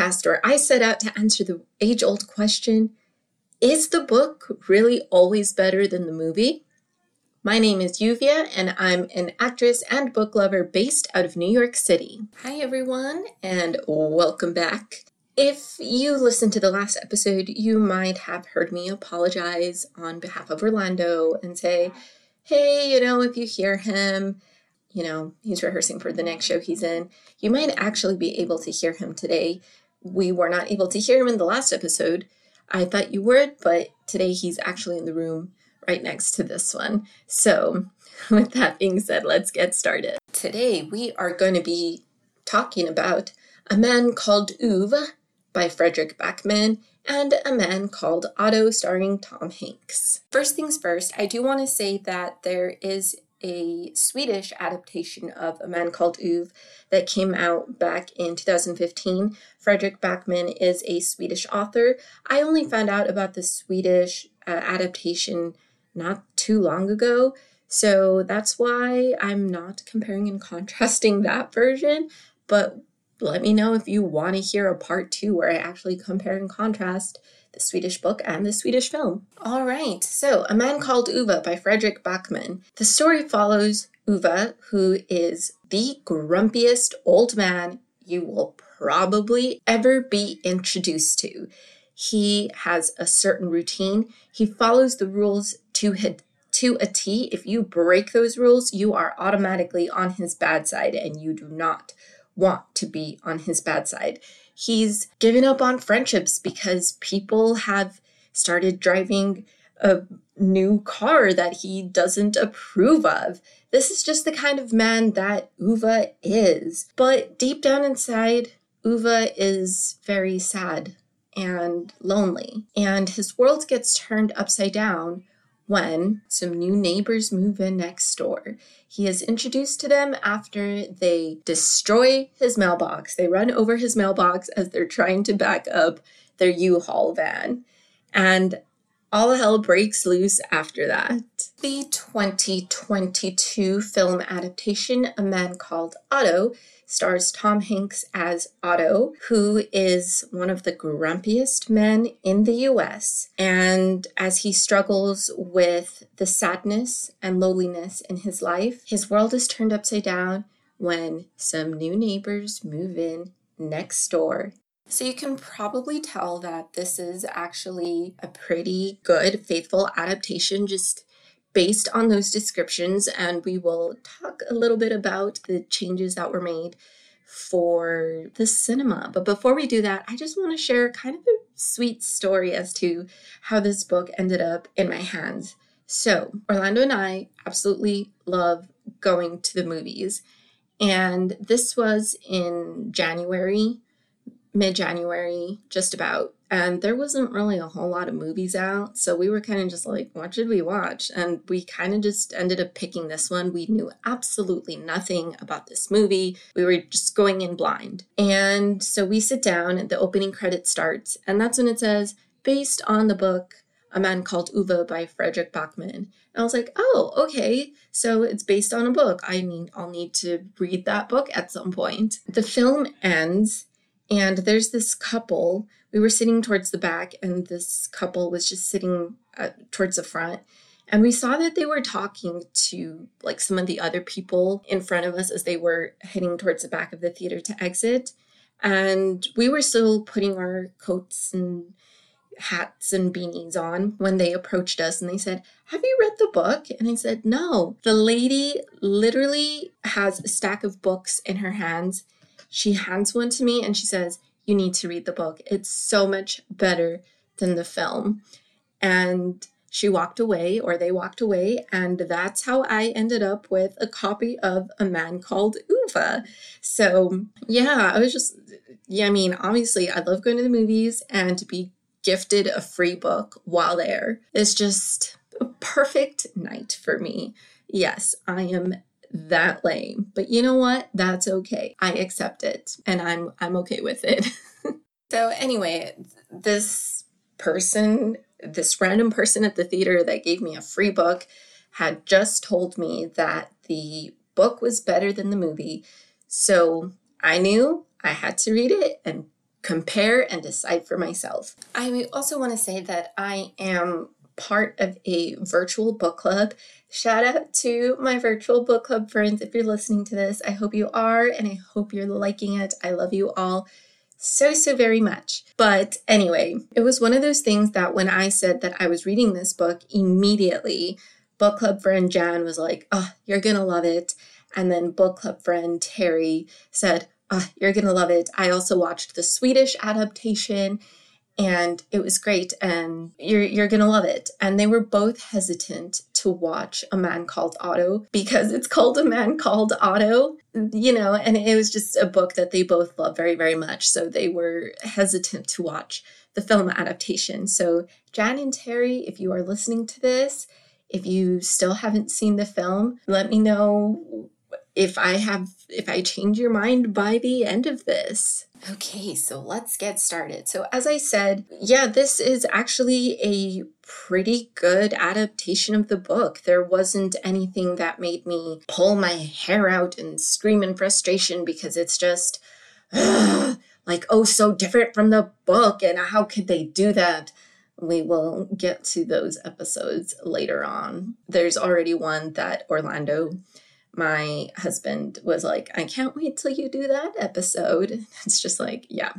I set out to answer the age old question Is the book really always better than the movie? My name is Yuvia, and I'm an actress and book lover based out of New York City. Hi, everyone, and welcome back. If you listened to the last episode, you might have heard me apologize on behalf of Orlando and say, hey, you know, if you hear him, you know, he's rehearsing for the next show he's in, you might actually be able to hear him today. We were not able to hear him in the last episode. I thought you would, but today he's actually in the room right next to this one. So, with that being said, let's get started. Today we are going to be talking about A Man Called Ove by Fredrik Backman and A Man Called Otto starring Tom Hanks. First things first, I do want to say that there is a Swedish adaptation of A Man Called Ove that came out back in 2015. Fredrik Backman is a Swedish author. I only found out about the Swedish uh, adaptation not too long ago, so that's why I'm not comparing and contrasting that version. But let me know if you want to hear a part two where I actually compare and contrast the Swedish book and the Swedish film. All right, so A Man Called Ove by Fredrik Backman. The story follows Ove, who is the grumpiest old man you will probably ever be introduced to. He has a certain routine. He follows the rules to his, to a T. If you break those rules, you are automatically on his bad side and you do not want to be on his bad side. He's given up on friendships because people have started driving a new car that he doesn't approve of. This is just the kind of man that Ove is. But deep down inside, Ove is very sad and lonely. And his world gets turned upside down when some new neighbors move in next door. He is introduced to them after they destroy his mailbox. They run over his mailbox as they're trying to back up their U Haul van. And all hell breaks loose after that. The 2022 film adaptation, A Man Called Otto, stars Tom Hanks as Otto, who is one of the grumpiest men in the US. And as he struggles with the sadness and loneliness in his life, his world is turned upside down when some new neighbors move in next door. So you can probably tell that this is actually a pretty good, faithful adaptation, just based on those descriptions, and we will talk a little bit about the changes that were made for the cinema. But before we do that, I just want to share kind of a sweet story as to how this book ended up in my hands. So, Orlando and I absolutely love going to the movies. And this was in January, mid January, just about and there wasn't really a whole lot of movies out so we were kind of just like what should we watch and we kind of just ended up picking this one we knew absolutely nothing about this movie we were just going in blind and so we sit down and the opening credit starts and that's when it says based on the book a man called Ove by Fredrik Backman. And I was like, oh, okay. So it's based on a book. I mean, I'll need to read that book at some point. The film ends, and there's this couple we were sitting towards the back, and this couple was just sitting uh, towards the front. And we saw that they were talking to like some of the other people in front of us as they were heading towards the back of the theater to exit. And we were still putting our coats and hats and beanies on when they approached us and they said, Have you read the book? And I said, No. The lady literally has a stack of books in her hands. She hands one to me and she says, you need to read the book. It's so much better than the film. And she walked away, or they walked away, and that's how I ended up with a copy of A Man Called Ove. So, yeah, I was just, yeah, I mean, obviously, I love going to the movies, and to be gifted a free book while there is just a perfect night for me. Yes, I am that lame. But you know what? That's okay. I accept it and I'm I'm okay with it. so anyway, this person, this random person at the theater that gave me a free book had just told me that the book was better than the movie. So I knew I had to read it and compare and decide for myself. I also want to say that I am part of a virtual book club. Shout out to my virtual book club friends if you're listening to this. I hope you are, and I hope you're liking it. I love you all so, so very much. But anyway, it was one of those things that when I said that I was reading this book, immediately book club friend Jan was like, Oh, you're gonna love it. And then book club friend Terry said, Oh, you're gonna love it. I also watched the Swedish adaptation and it was great and you're you're to love it. And they were both hesitant to watch a man called otto because it's called a man called otto you know and it was just a book that they both love very very much. So they were hesitant to watch the film adaptation. So jan and terry if you are listening to this if you still haven't seen the film let me know if I have if I change your mind by the end of this. Okay, so let's get started. So as I said, yeah, this is actually a pretty good adaptation of the book. There wasn't anything that made me pull my hair out and scream in frustration because it's just ugh, like oh so different from the book and how could they do that? We will get to those episodes later on. There's already one that Orlando my husband was like, I can't wait till you do that episode. It's just like, yeah,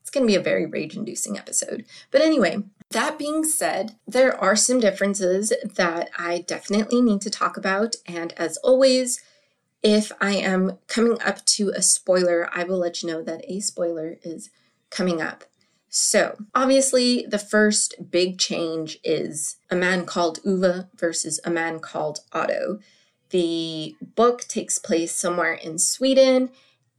it's going to be a very rage inducing episode. But anyway, that being said, there are some differences that I definitely need to talk about. And as always, if I am coming up to a spoiler, I will let you know that a spoiler is coming up. So, obviously, the first big change is a man called Ove versus a man called Otto. The book takes place somewhere in Sweden,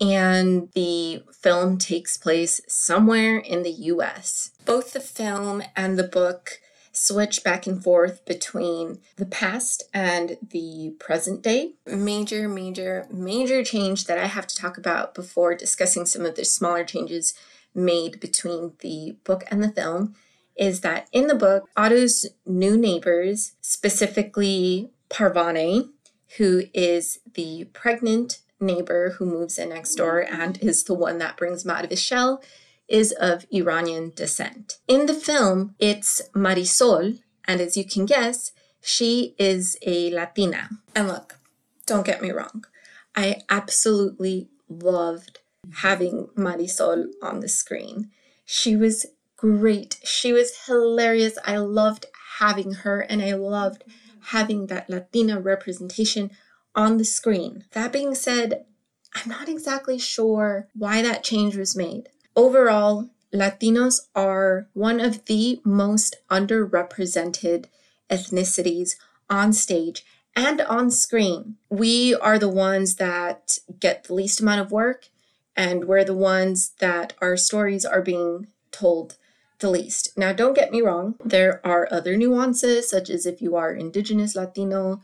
and the film takes place somewhere in the US. Both the film and the book switch back and forth between the past and the present day. Major, major, major change that I have to talk about before discussing some of the smaller changes made between the book and the film is that in the book, Otto's new neighbors, specifically Parvaneh, who is the pregnant neighbor who moves in next door and is the one that brings him out of his shell, is of Iranian descent. In the film, it's Marisol, and as you can guess, she is a Latina. And look, don't get me wrong, I absolutely loved having Marisol on the screen. She was great. She was hilarious. I loved having her and I loved having that Latina representation on the screen. That being said, I'm not exactly sure why that change was made. Overall, Latinos are one of the most underrepresented ethnicities on stage and on screen. We are the ones that get the least amount of work, and we're the ones that our stories are being told the least. Now, don't get me wrong, there are other nuances, such as if you are Indigenous Latino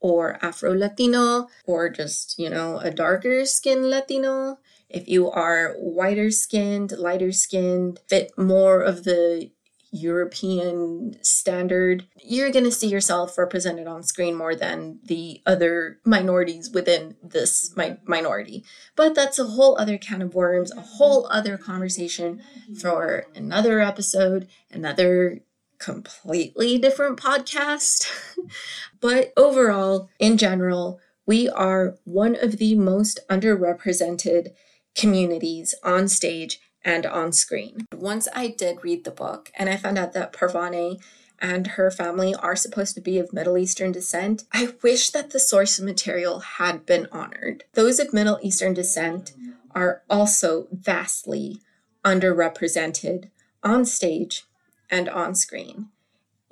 or Afro Latino, or just, you know, a darker skinned Latino. If you are whiter skinned, lighter skinned, fit more of the European standard, you're going to see yourself represented on screen more than the other minorities within this mi- minority. But that's a whole other can of worms, a whole other conversation for another episode, another completely different podcast. but overall, in general, we are one of the most underrepresented communities on stage and on screen. Once I did read the book and I found out that Parvaneh and her family are supposed to be of Middle Eastern descent, I wish that the source material had been honored. Those of Middle Eastern descent are also vastly underrepresented on stage and on screen.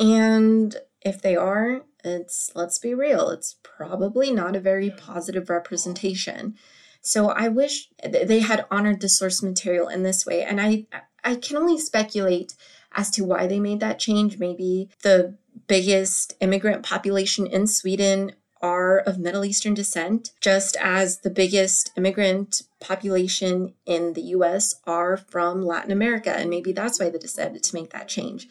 And if they are, it's, let's be real, it's probably not a very positive representation. So I wish they had honored the source material in this way. And I, I can only speculate as to why they made that change. Maybe the biggest immigrant population in Sweden are of Middle Eastern descent, just as the biggest immigrant population in the US are from Latin America. And maybe that's why they decided to make that change.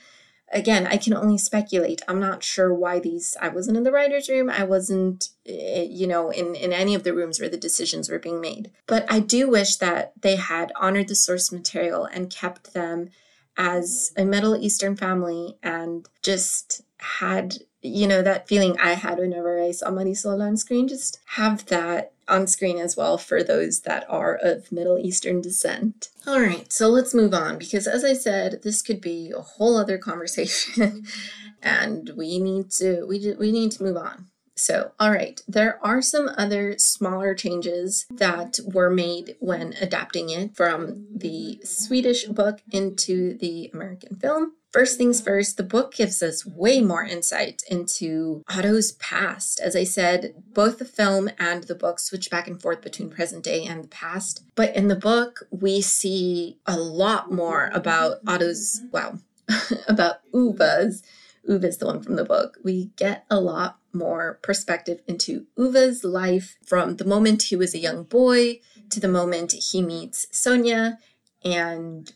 Again, I can only speculate. I'm not sure why these, I wasn't in the writer's room. I wasn't, eh, you know, in, in any of the rooms where the decisions were being made. But I do wish that they had honored the source material and kept them as a Middle Eastern family and just had, you know, that feeling I had whenever I saw Marisol on screen, just have that on screen as well for those that are of Middle Eastern descent. All right, so let's move on because, as I said, this could be a whole other conversation, and we need to we we need to move on. So, all right, there are some other smaller changes that were made when adapting it from the Swedish book into the American film. First things first, the book gives us way more insight into Otto's past. As I said, both the film and the book switch back and forth between present day and the past. But in the book, we see a lot more about Otto's, wow, about Ove's. Ove's the one from the book. We get a lot more perspective into Ove's life from the moment he was a young boy to the moment he meets Sonia and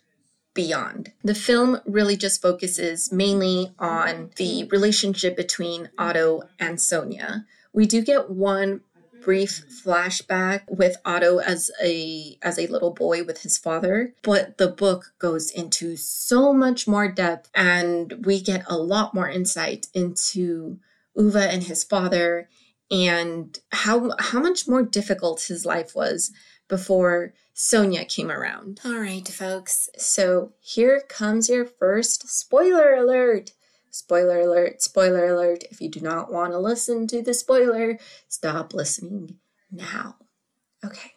beyond. The film really just focuses mainly on the relationship between Otto and Sonia. We do get one brief flashback with Otto as a as a little boy with his father, but the book goes into so much more depth and we get a lot more insight into Ove and his father and how how much more difficult his life was before Sonia came around. All right, folks. So here comes your first spoiler alert. Spoiler alert, spoiler alert. If you do not want to listen to the spoiler, stop listening now. Okay.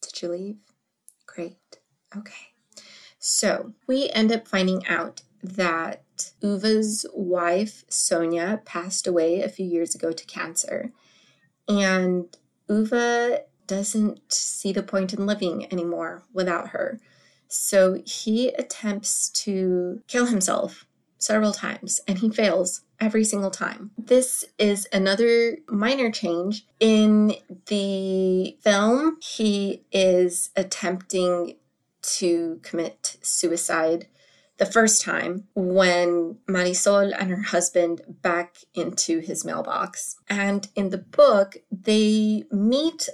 Did you leave? Great. Okay. So we end up finding out that Ove's wife, Sonia, passed away a few years ago to cancer. And Ove doesn't see the point in living anymore without her. So he attempts to kill himself several times and he fails every single time. This is another minor change. In the film, he is attempting to commit suicide the first time when Marisol and her husband back into his mailbox. And in the book, they meet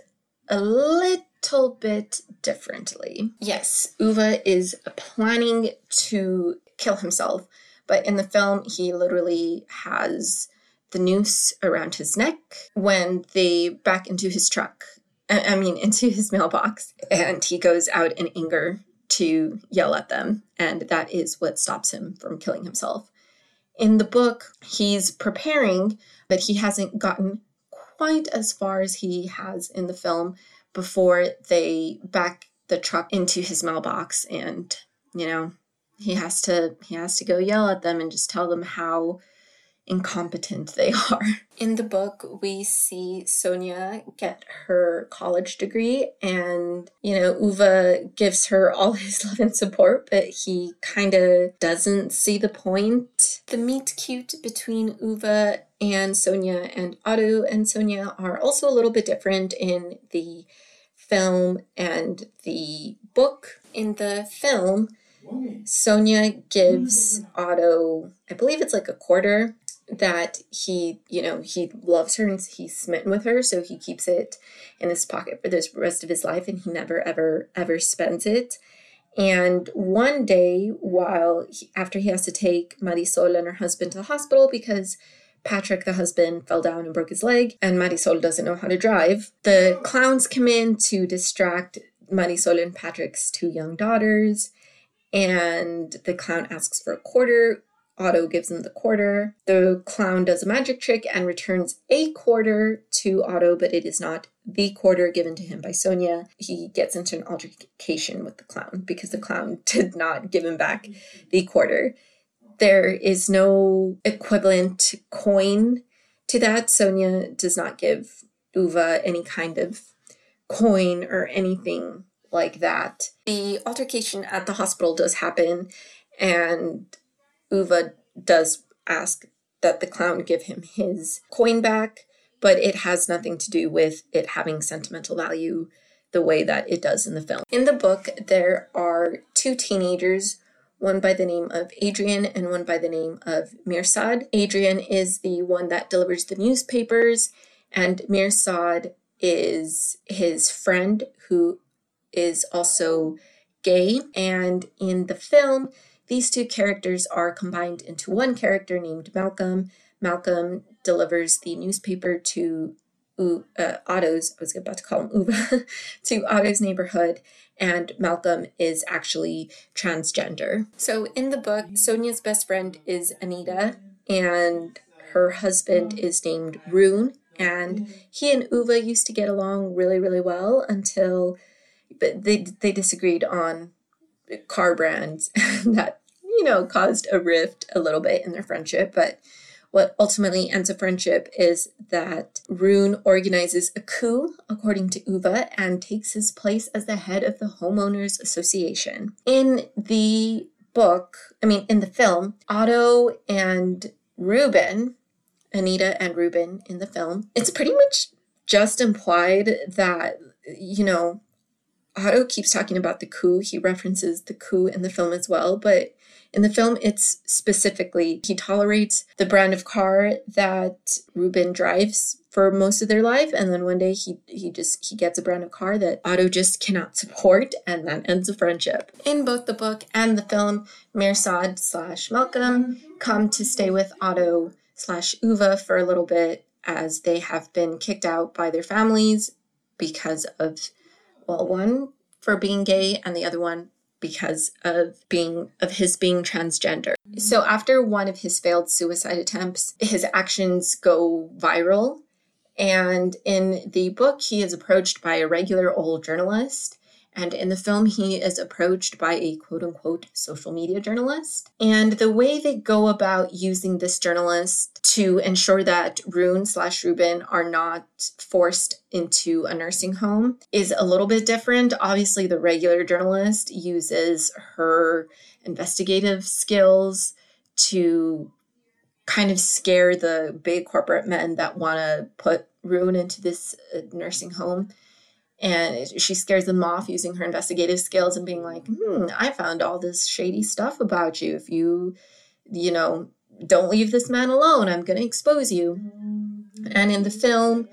a little bit differently. Yes, Ove is planning to kill himself, but in the film, he literally has the noose around his neck when they back into his truck. I mean, into his mailbox, and he goes out in anger to yell at them, and that is what stops him from killing himself. In the book, he's preparing, but he hasn't gotten quite as far as he has in the film before they back the truck into his mailbox and you know he has to he has to go yell at them and just tell them how incompetent they are. In the book, we see Sonia get her college degree, and you know, Ove gives her all his love and support, but he kind of doesn't see the point. The meet cute between Ove and Sonia and Otto and Sonia are also a little bit different in the film and the book. In the film, Sonia gives Otto, I believe it's like a quarter that he, you know, he loves her and he's smitten with her, so he keeps it in his pocket for the rest of his life and he never, ever, ever spends it. And one day, while he, after he has to take Marisol and her husband to the hospital because Patrick, the husband, fell down and broke his leg, and Marisol doesn't know how to drive, the clowns come in to distract Marisol and Patrick's two young daughters. And the clown asks for a quarter, Otto gives him the quarter. The clown does a magic trick and returns a quarter to Otto, but it is not the quarter given to him by Sonia. He gets into an altercation with the clown because the clown did not give him back the quarter. There is no equivalent coin to that. Sonia does not give Ove any kind of coin or anything like that. The altercation at the hospital does happen, and Ove does ask that the clown give him his coin back, but it has nothing to do with it having sentimental value the way that it does in the film. In the book, there are two teenagers one by the name of Adrian and one by the name of Mirsad. Adrian is the one that delivers the newspapers, and Mirsad is his friend who is also gay. And in the film, these two characters are combined into one character named Malcolm. Malcolm delivers the newspaper to uh, Otto's, I was about to call him Ove, to Otto's neighborhood, and Malcolm is actually transgender. So in the book, Sonia's best friend is Anita, and her husband is named Rune, and he and Ove used to get along really, really well until but they they disagreed on car brands that you know caused a rift a little bit in their friendship, but what ultimately ends a friendship is that Rune organizes a coup, according to Ove, and takes his place as the head of the Homeowners Association. In the book, I mean, in the film, Otto and Ruben, Anita and Ruben in the film, it's pretty much just implied that, you know, Otto keeps talking about the coup. He references the coup in the film as well, but in the film, it's specifically he tolerates the brand of car that Ruben drives for most of their life, and then one day he he just he gets a brand of car that Otto just cannot support, and that ends the friendship. In both the book and the film, Mirsad slash Malcolm come to stay with Otto slash Ove for a little bit as they have been kicked out by their families because of well, one for being gay and the other one because of being of his being transgender. Mm-hmm. So after one of his failed suicide attempts, his actions go viral and in the book he is approached by a regular old journalist and in the film, he is approached by a quote unquote social media journalist. And the way they go about using this journalist to ensure that Rune slash Ruben are not forced into a nursing home is a little bit different. Obviously, the regular journalist uses her investigative skills to kind of scare the big corporate men that want to put Rune into this uh, nursing home and she scares them off using her investigative skills and being like hmm i found all this shady stuff about you. If you you know don't leave this man alone i'm going to expose you. And in the film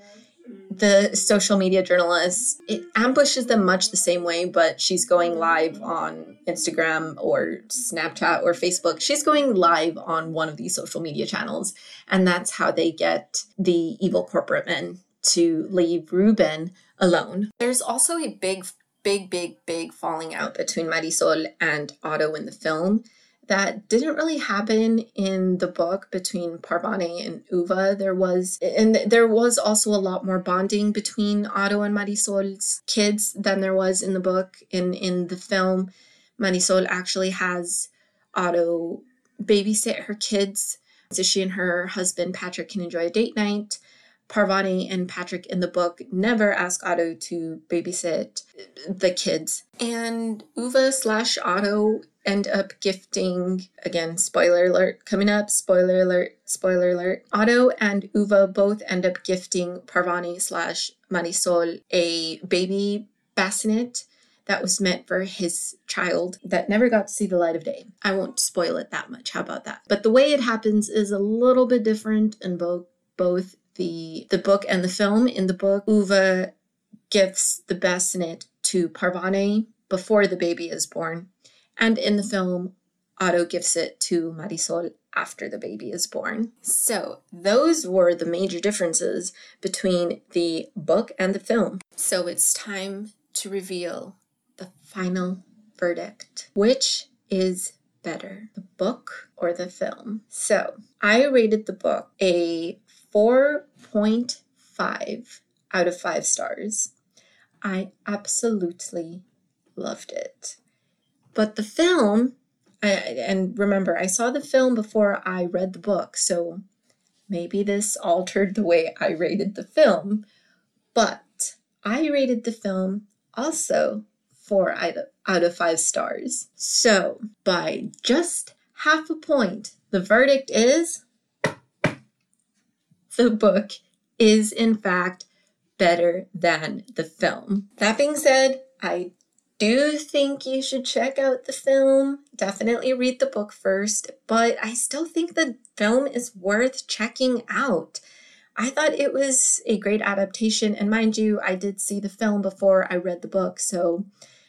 the social media journalist it ambushes them much the same way but she's going live on instagram or snapchat or facebook. She's going live on one of these social media channels and that's how they get the evil corporate men to leave ruben alone. There's also a big, big, big, big falling out between Marisol and Otto in the film that didn't really happen in the book between Parvaneh and Ove. There was, and there was also a lot more bonding between Otto and Marisol's kids than there was in the book. In in the film, Marisol actually has Otto babysit her kids so she and her husband Patrick can enjoy a date night. Parvaneh and Patrick in the book never ask Otto to babysit the kids. And Ove slash Otto end up gifting, again, spoiler alert coming up, spoiler alert, spoiler alert. Otto and Ove both end up gifting Parvaneh slash Marisol a baby bassinet that was meant for his child that never got to see the light of day. I won't spoil it that much. How about that? But the way it happens is a little bit different in both both the the book and the film. In the book, Ove gives the bassinet to Parvaneh before the baby is born, and in the film, Otto gives it to Marisol after the baby is born. So, those were the major differences between the book and the film. So, it's time to reveal the final verdict. Which is better, the book or the film? So, I rated the book a 4.5 out of 5 stars. I absolutely loved it. But the film, I, and remember, I saw the film before I read the book, so maybe this altered the way I rated the film, but I rated the film also 4 out of, 5 stars. So, by just half a point, the verdict is the book is in fact better than the film. That being said, I do think you should check out the film. Definitely read the book first, but I still think the film is worth checking out. I thought it was a great adaptation, and mind you, I did see the film before I read the book, so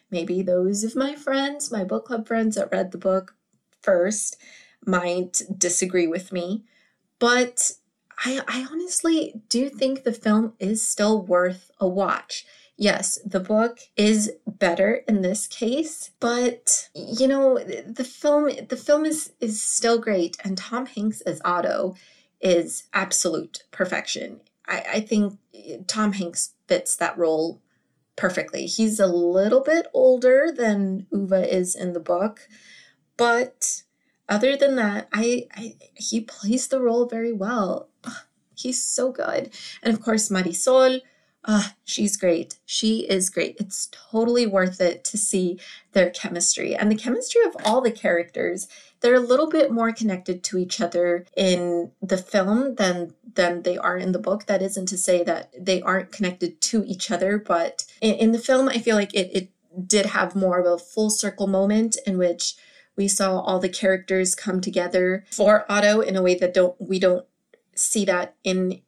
maybe those of my friends, my book club friends that read the book first, might disagree with me. But I, I honestly do think the film is still worth a watch. Yes, the book is better in this case, but you know, the film the film is is still great and Tom Hanks as Otto is absolute perfection. I, I think Tom Hanks fits that role perfectly. He's a little bit older than Ove is in the book, but other than that, I, I he plays the role very well. He's so good. And of course, Marisol, Ah, she's great. She is great. It's totally worth it to see their chemistry and the chemistry of all the characters. They're a little bit more connected to each other in the film than than they are in the book. That isn't to say that they aren't connected to each other, but in, in the film, I feel like it, it did have more of a full circle moment in which we saw all the characters come together for Otto in a way that don't we don't see that in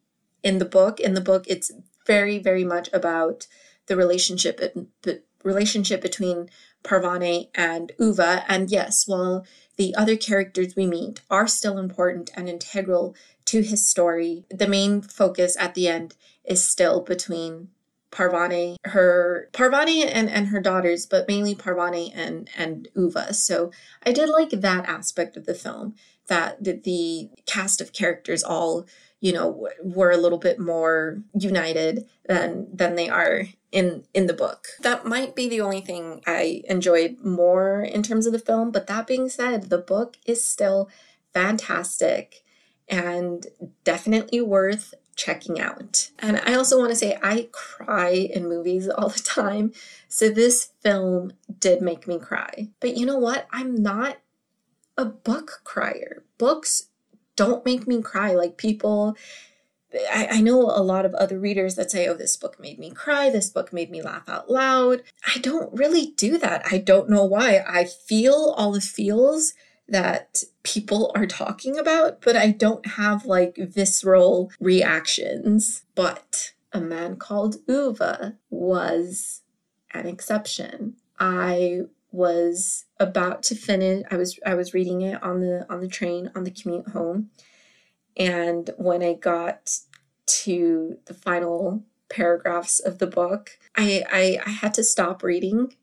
in the book. In the book, it's very, very much about the relationship, uh, the relationship between Parvaneh and Ove. And yes, while the other characters we meet are still important and integral to his story, the main focus at the end is still between Parvaneh, her Parvaneh and, and her daughters, but mainly Parvaneh and and Ove. So I did like that aspect of the film that the, the cast of characters all you know were a little bit more united than than they are in in the book that might be the only thing i enjoyed more in terms of the film but that being said the book is still fantastic and definitely worth checking out. And I also want to say I cry in movies all the time. So this film did make me cry. But you know what? I'm not a book crier. Books don't make me cry. Like people, I, I, know a lot of other readers that say, oh, this book made me cry. This book made me laugh out loud. I don't really do that. I don't know why. I feel all the feels that people are talking about, but I don't have like visceral reactions. But a man called Ove was an exception. I was about to finish I was I was reading it on the on the train on the commute home and when I got to the final paragraphs of the book I I, I had to stop reading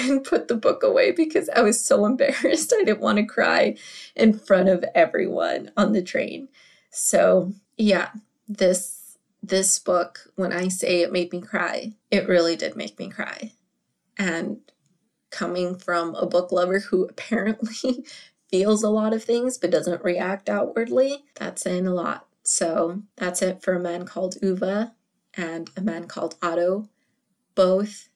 and put the book away because I was so embarrassed I didn't want to cry in front of everyone on the train so yeah this this book when I say it made me cry it really did make me cry and coming from a book lover who apparently feels a lot of things but doesn't react outwardly, that's saying a lot. So that's it for a man called Ove and a man called Otto. Both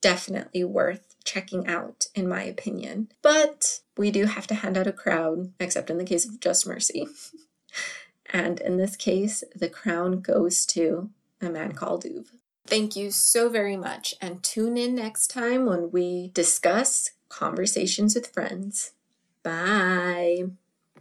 definitely worth checking out, in my opinion. But we do have to hand out a crown, except in the case of Just Mercy. and in this case, the crown goes to a man called Ove. Thank you so very much, and tune in next time when we discuss conversations with friends. Bye.